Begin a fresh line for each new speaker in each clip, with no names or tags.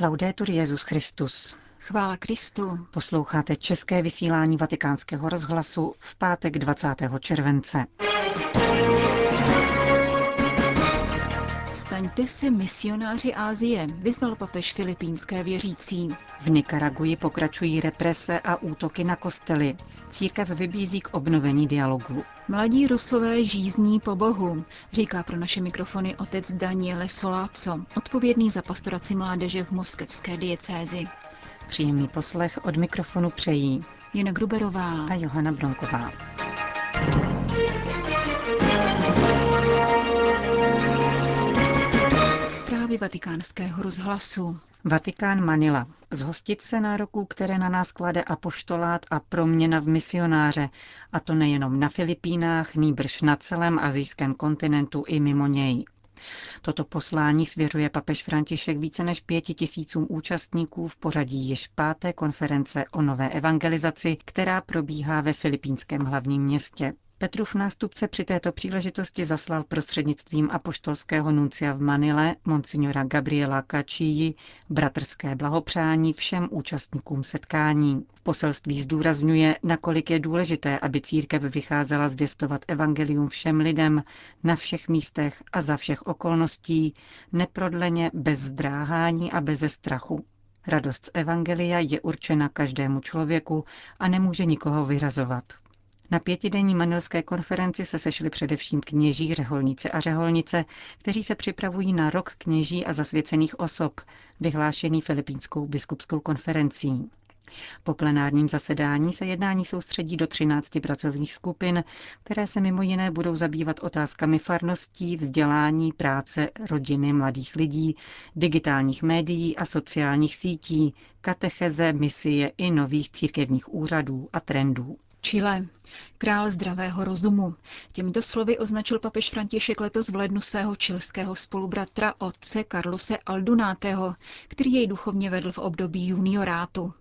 Laudetur Jezus Christus.
Chvála Kristu.
Posloucháte české vysílání Vatikánského rozhlasu v pátek 20. července.
Staňte se misionáři Ázie, vyzval papež filipínské věřící.
V Nikaraguji pokračují represe a útoky na kostely. Církev vybízí k obnovení dialogu.
Mladí rusové žízní po Bohu, říká pro naše mikrofony otec Daniele Soláco, odpovědný za pastoraci mládeže v moskevské diecézi.
Příjemný poslech od mikrofonu přejí
Jana Gruberová
a Johana Bronková.
Zprávy vatikánského rozhlasu.
Vatikán Manila. Zhostit se nároků, které na nás klade apoštolát a proměna v misionáře, a to nejenom na Filipínách, nýbrž na celém azijském kontinentu i mimo něj. Toto poslání svěřuje papež František více než pěti tisícům účastníků v pořadí již páté konference o nové evangelizaci, která probíhá ve filipínském hlavním městě. Petrův nástupce při této příležitosti zaslal prostřednictvím apoštolského nuncia v Manile, monsignora Gabriela Kačíji, bratrské blahopřání všem účastníkům setkání. V poselství zdůrazňuje, nakolik je důležité, aby církev vycházela zvěstovat evangelium všem lidem na všech místech a za všech okolností, neprodleně, bez zdráhání a beze strachu. Radost z evangelia je určena každému člověku a nemůže nikoho vyřazovat. Na pětidenní manilské konferenci se sešli především kněží, řeholníci a řeholnice, kteří se připravují na rok kněží a zasvěcených osob, vyhlášený Filipínskou biskupskou konferencí. Po plenárním zasedání se jednání soustředí do 13 pracovních skupin, které se mimo jiné budou zabývat otázkami farností, vzdělání, práce, rodiny, mladých lidí, digitálních médií a sociálních sítí, katecheze, misie i nových církevních úřadů a trendů.
Chile. Král zdravého rozumu. Těmito slovy označil papež František letos v lednu svého čilského spolubratra otce Carlose Aldunátého, který jej duchovně vedl v období juniorátu.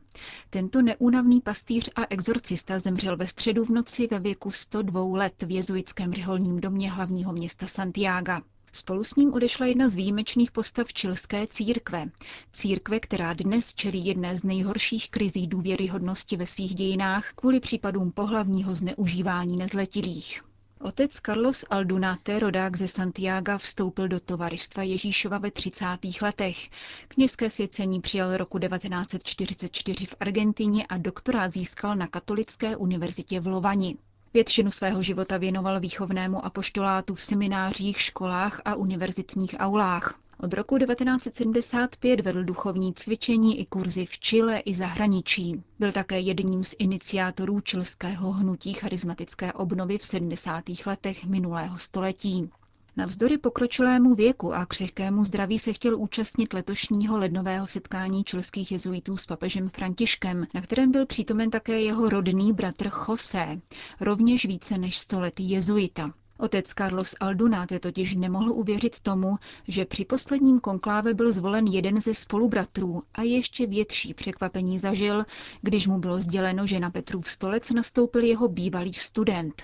Tento neúnavný pastýř a exorcista zemřel ve středu v noci ve věku 102 let v jezuitském řeholním domě hlavního města Santiago. Spolu s ním odešla jedna z výjimečných postav čilské církve. Církve, která dnes čelí jedné z nejhorších krizí důvěryhodnosti ve svých dějinách kvůli případům pohlavního zneužívání nezletilých. Otec Carlos Aldunate, rodák ze Santiago, vstoupil do tovaristva Ježíšova ve 30. letech. Kněžské svěcení přijal roku 1944 v Argentině a doktorát získal na Katolické univerzitě v Lovani. Většinu svého života věnoval výchovnému apoštolátu v seminářích, školách a univerzitních aulách. Od roku 1975 vedl duchovní cvičení i kurzy v Chile i zahraničí. Byl také jedním z iniciátorů čilského hnutí charismatické obnovy v 70. letech minulého století. Navzdory pokročilému věku a křehkému zdraví se chtěl účastnit letošního lednového setkání čilských jezuitů s papežem Františkem, na kterém byl přítomen také jeho rodný bratr José, rovněž více než stoletý jezuita. Otec Carlos Aldunate totiž nemohl uvěřit tomu, že při posledním konkláve byl zvolen jeden ze spolubratrů a ještě větší překvapení zažil, když mu bylo sděleno, že na Petrův stolec nastoupil jeho bývalý student.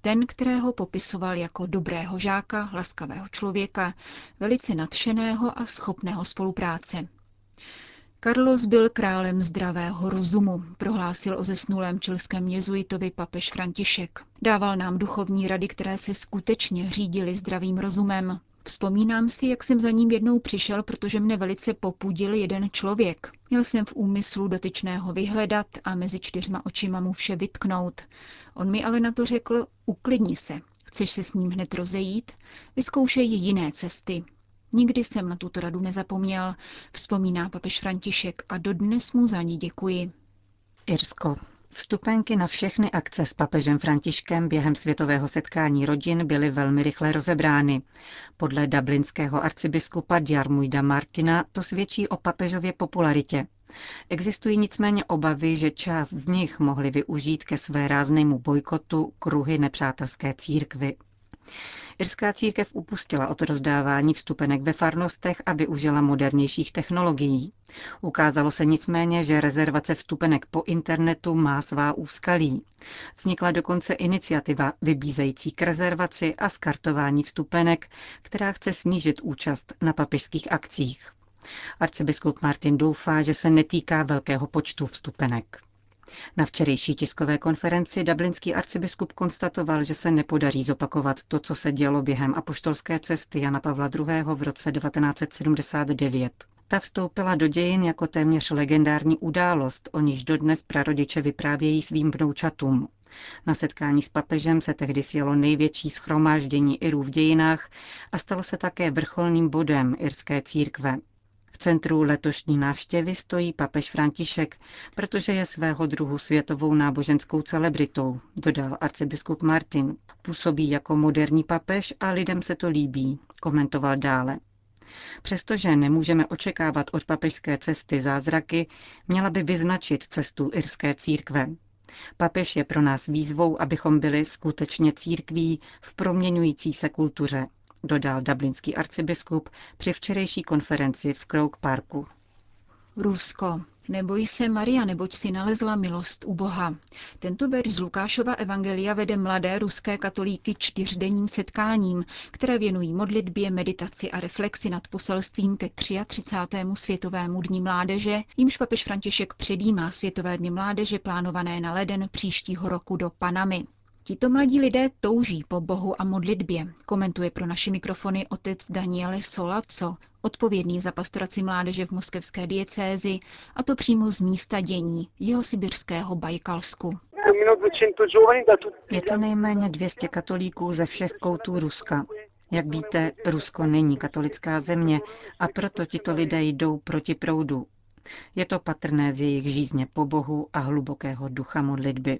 Ten, kterého popisoval jako dobrého žáka, laskavého člověka, velice nadšeného a schopného spolupráce. Carlos byl králem zdravého rozumu, prohlásil o zesnulém čilském jezuitovi papež František. Dával nám duchovní rady, které se skutečně řídily zdravým rozumem. Vzpomínám si, jak jsem za ním jednou přišel, protože mne velice popudil jeden člověk. Měl jsem v úmyslu dotyčného vyhledat a mezi čtyřma očima mu vše vytknout. On mi ale na to řekl, uklidni se, chceš se s ním hned rozejít, vyzkoušej jiné cesty. Nikdy jsem na tuto radu nezapomněl, vzpomíná papež František a dodnes mu za ní děkuji.
Irsko. Vstupenky na všechny akce s papežem Františkem během světového setkání rodin byly velmi rychle rozebrány. Podle dublinského arcibiskupa Diarmuida Martina to svědčí o papežově popularitě. Existují nicméně obavy, že část z nich mohli využít ke své ráznému bojkotu kruhy nepřátelské církvy. Irská církev upustila od rozdávání vstupenek ve farnostech a využila modernějších technologií. Ukázalo se nicméně, že rezervace vstupenek po internetu má svá úskalí. Vznikla dokonce iniciativa vybízející k rezervaci a skartování vstupenek, která chce snížit účast na papežských akcích. Arcibiskup Martin doufá, že se netýká velkého počtu vstupenek. Na včerejší tiskové konferenci dublinský arcibiskup konstatoval, že se nepodaří zopakovat to, co se dělo během apoštolské cesty Jana Pavla II. v roce 1979. Ta vstoupila do dějin jako téměř legendární událost, o níž dodnes prarodiče vyprávějí svým vnoučatům. Na setkání s papežem se tehdy sjelo největší schromáždění Irů v dějinách a stalo se také vrcholným bodem irské církve. V centru letošní návštěvy stojí papež František, protože je svého druhu světovou náboženskou celebritou, dodal arcibiskup Martin. Působí jako moderní papež a lidem se to líbí, komentoval dále. Přestože nemůžeme očekávat od papežské cesty zázraky, měla by vyznačit cestu irské církve. Papež je pro nás výzvou, abychom byli skutečně církví v proměňující se kultuře, dodal dublinský arcibiskup při včerejší konferenci v Croke Parku.
Rusko. Neboj se Maria, neboť si nalezla milost u Boha. Tento verš z Lukášova evangelia vede mladé ruské katolíky čtyřdenním setkáním, které věnují modlitbě, meditaci a reflexi nad poselstvím ke 33. světovému dní mládeže, jimž papež František předjímá Světové dny mládeže plánované na leden příštího roku do Panamy. Tito mladí lidé touží po Bohu a modlitbě, komentuje pro naše mikrofony otec Daniele Solaco, odpovědný za pastoraci mládeže v moskevské diecézi, a to přímo z místa dění, jeho sibirského Bajkalsku.
Je to nejméně 200 katolíků ze všech koutů Ruska. Jak víte, Rusko není katolická země a proto tito lidé jdou proti proudu. Je to patrné z jejich žízně po Bohu a hlubokého ducha modlitby.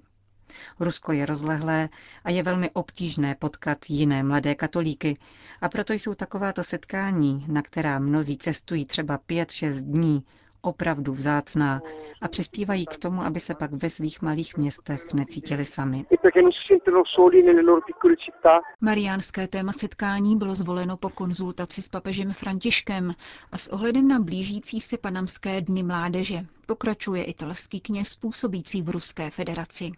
Rusko je rozlehlé a je velmi obtížné potkat jiné mladé katolíky a proto jsou takováto setkání, na která mnozí cestují třeba 5-6 dní, opravdu vzácná a přispívají k tomu, aby se pak ve svých malých městech necítili sami.
Mariánské téma setkání bylo zvoleno po konzultaci s papežem Františkem a s ohledem na blížící se panamské dny mládeže, pokračuje italský kněz působící v Ruské federaci.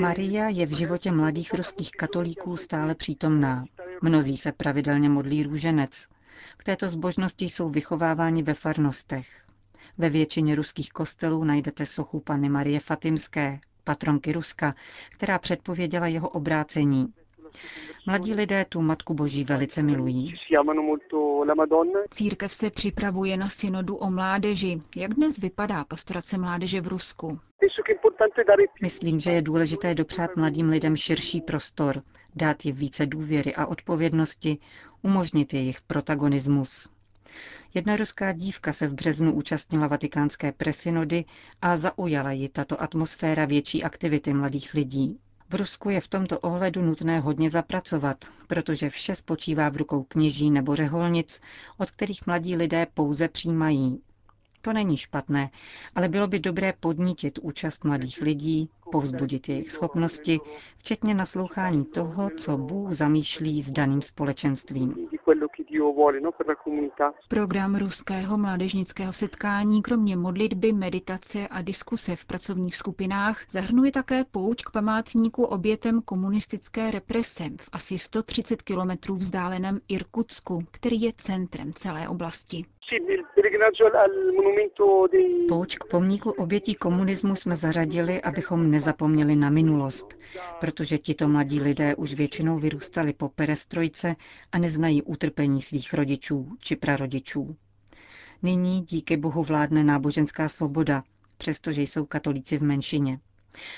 Maria je v životě mladých ruských katolíků stále přítomná. Mnozí se pravidelně modlí růženec. K této zbožnosti jsou vychováváni ve farnostech. Ve většině ruských kostelů najdete sochu Pany Marie Fatimské, patronky Ruska, která předpověděla jeho obrácení. Mladí lidé tu Matku Boží velice milují.
Církev se připravuje na synodu o mládeži. Jak dnes vypadá pastorace mládeže v Rusku?
Myslím, že je důležité dopřát mladým lidem širší prostor, dát jim více důvěry a odpovědnosti, umožnit jejich protagonismus. Jedna ruská dívka se v březnu účastnila vatikánské presynody a zaujala ji tato atmosféra větší aktivity mladých lidí. V Rusku je v tomto ohledu nutné hodně zapracovat, protože vše spočívá v rukou kněží nebo řeholnic, od kterých mladí lidé pouze přijímají. To není špatné, ale bylo by dobré podnítit účast mladých lidí, povzbudit jejich schopnosti, včetně naslouchání toho, co Bůh zamýšlí s daným společenstvím.
Program ruského mládežnického setkání kromě modlitby, meditace a diskuse v pracovních skupinách zahrnuje také pouť k památníku obětem komunistické represe v asi 130 kilometrů vzdáleném Irkutsku, který je centrem celé oblasti.
Pouč k pomníku obětí komunismu jsme zařadili, abychom nezapomněli na minulost, protože tito mladí lidé už většinou vyrůstali po perestrojce a neznají utrpení svých rodičů či prarodičů. Nyní díky Bohu vládne náboženská svoboda, přestože jsou katolíci v menšině.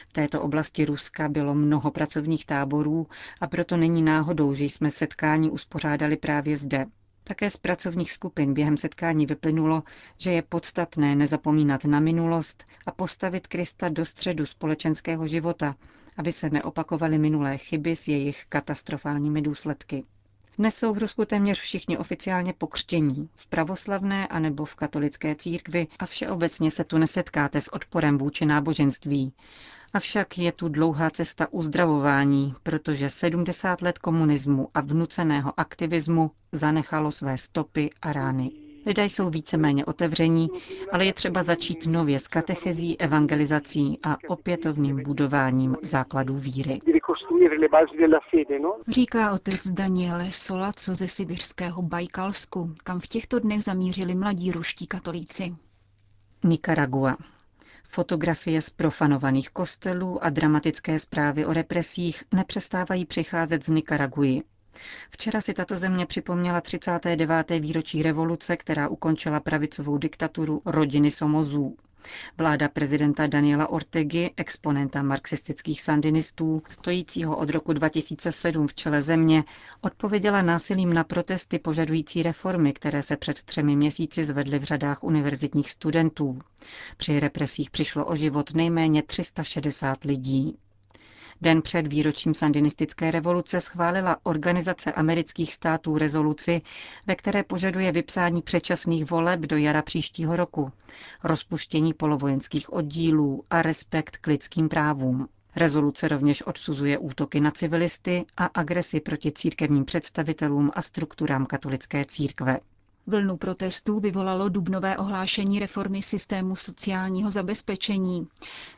V této oblasti Ruska bylo mnoho pracovních táborů a proto není náhodou, že jsme setkání uspořádali právě zde, také z pracovních skupin během setkání vyplynulo, že je podstatné nezapomínat na minulost a postavit Krista do středu společenského života, aby se neopakovaly minulé chyby s jejich katastrofálními důsledky. Dnes jsou v Rusku téměř všichni oficiálně pokřtění, v pravoslavné anebo v katolické církvi a všeobecně se tu nesetkáte s odporem vůči náboženství. Avšak je tu dlouhá cesta uzdravování, protože 70 let komunismu a vnuceného aktivismu zanechalo své stopy a rány. Lidé jsou víceméně otevření, ale je třeba začít nově s katechezí, evangelizací a opětovným budováním základů víry.
Říká otec Daniele Solaco ze sibirského Bajkalsku, kam v těchto dnech zamířili mladí ruští katolíci.
Nicaragua. Fotografie z profanovaných kostelů a dramatické zprávy o represích nepřestávají přicházet z Nikaraguji. Včera si tato země připomněla 39. výročí revoluce, která ukončila pravicovou diktaturu rodiny Somozů. Vláda prezidenta Daniela Ortegy, exponenta marxistických sandinistů, stojícího od roku 2007 v čele země, odpověděla násilím na protesty požadující reformy, které se před třemi měsíci zvedly v řadách univerzitních studentů. Při represích přišlo o život nejméně 360 lidí. Den před výročím sandinistické revoluce schválila Organizace amerických států rezoluci, ve které požaduje vypsání předčasných voleb do jara příštího roku, rozpuštění polovojenských oddílů a respekt k lidským právům. Rezoluce rovněž odsuzuje útoky na civilisty a agresi proti církevním představitelům a strukturám katolické církve.
Vlnu protestů vyvolalo dubnové ohlášení reformy systému sociálního zabezpečení.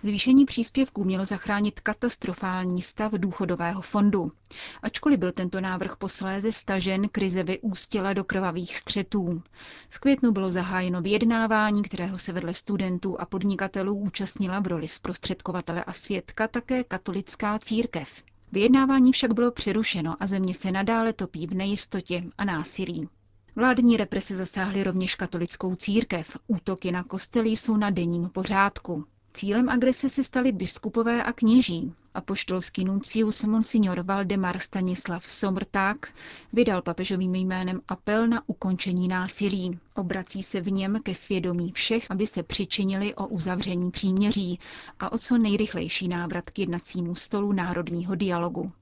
Zvýšení příspěvků mělo zachránit katastrofální stav důchodového fondu. Ačkoliv byl tento návrh posléze stažen, krize vyústila do krvavých střetů. V květnu bylo zahájeno vyjednávání, kterého se vedle studentů a podnikatelů účastnila v roli zprostředkovatele a svědka také katolická církev. Vyjednávání však bylo přerušeno a země se nadále topí v nejistotě a násilí. Vládní represe zasáhly rovněž katolickou církev. Útoky na kostely jsou na denním pořádku. Cílem agrese se stali biskupové a kněží. Apoštolský nuncius Monsignor Valdemar Stanislav Somrták vydal papežovým jménem apel na ukončení násilí. Obrací se v něm ke svědomí všech, aby se přičinili o uzavření příměří a o co nejrychlejší návrat k jednacímu stolu národního dialogu.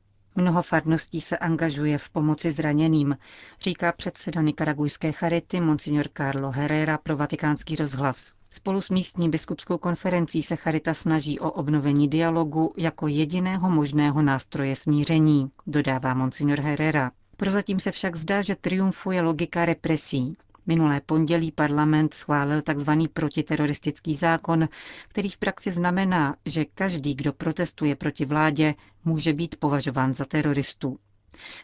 Mnoho farností se angažuje v pomoci zraněným, říká předseda nikaragujské charity Monsignor Carlo Herrera pro vatikánský rozhlas. Spolu s místní biskupskou konferencí se Charita snaží o obnovení dialogu jako jediného možného nástroje smíření, dodává Monsignor Herrera. Prozatím se však zdá, že triumfuje logika represí. Minulé pondělí parlament schválil tzv. protiteroristický zákon, který v praxi znamená, že každý, kdo protestuje proti vládě, může být považován za teroristu.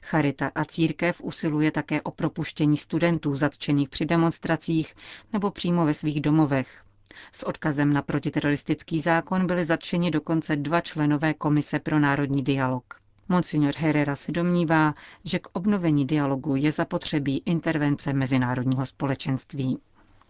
Charita a církev usiluje také o propuštění studentů zatčených při demonstracích nebo přímo ve svých domovech. S odkazem na protiteroristický zákon byli zatčeni dokonce dva členové Komise pro národní dialog. Monsignor Herrera se domnívá, že k obnovení dialogu je zapotřebí intervence mezinárodního společenství.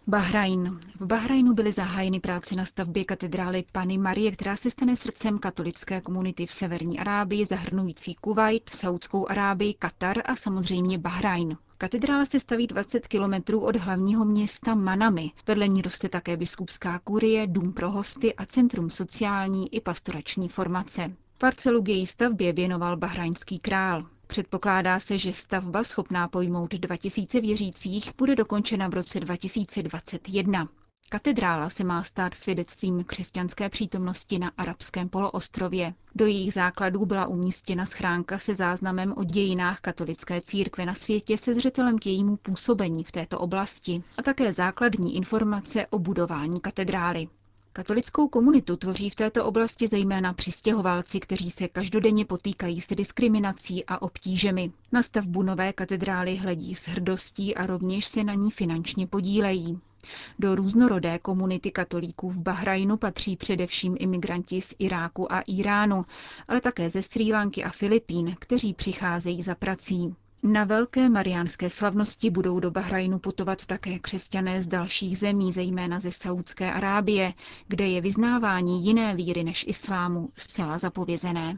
Bahrajn. V Bahrajnu byly zahájeny práce na stavbě katedrály Pany Marie, která se stane srdcem katolické komunity v severní Arábii, zahrnující Kuwait, Saudskou Arábii, Katar a samozřejmě Bahrajn. Katedrála se staví 20 kilometrů od hlavního města Manami. Vedle ní roste také biskupská kurie, dům pro hosty a centrum sociální i pastorační formace. Parcelu k její stavbě věnoval bahrajnský král. Předpokládá se, že stavba schopná pojmout 2000 věřících bude dokončena v roce 2021. Katedrála se má stát svědectvím křesťanské přítomnosti na arabském poloostrově. Do jejich základů byla umístěna schránka se záznamem o dějinách katolické církve na světě se zřetelem k jejímu působení v této oblasti a také základní informace o budování katedrály. Katolickou komunitu tvoří v této oblasti zejména přistěhovalci, kteří se každodenně potýkají s diskriminací a obtížemi. Na stavbu nové katedrály hledí s hrdostí a rovněž se na ní finančně podílejí. Do různorodé komunity katolíků v Bahrajnu patří především imigranti z Iráku a Iránu, ale také ze Srí Lanky a Filipín, kteří přicházejí za prací. Na velké mariánské slavnosti budou do Bahrajnu putovat také křesťané z dalších zemí, zejména ze Saudské Arábie, kde je vyznávání jiné víry než islámu zcela zapovězené.